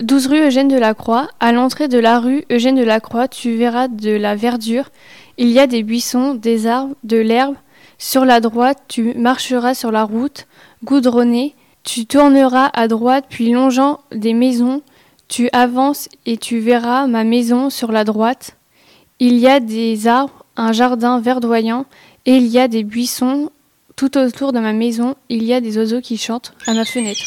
12 rue Eugène de la Croix. À l'entrée de la rue Eugène de la Croix, tu verras de la verdure. Il y a des buissons, des arbres, de l'herbe. Sur la droite, tu marcheras sur la route goudronnée. Tu tourneras à droite, puis longeant des maisons, tu avances et tu verras ma maison sur la droite. Il y a des arbres, un jardin verdoyant, et il y a des buissons tout autour de ma maison. Il y a des oiseaux qui chantent à ma fenêtre.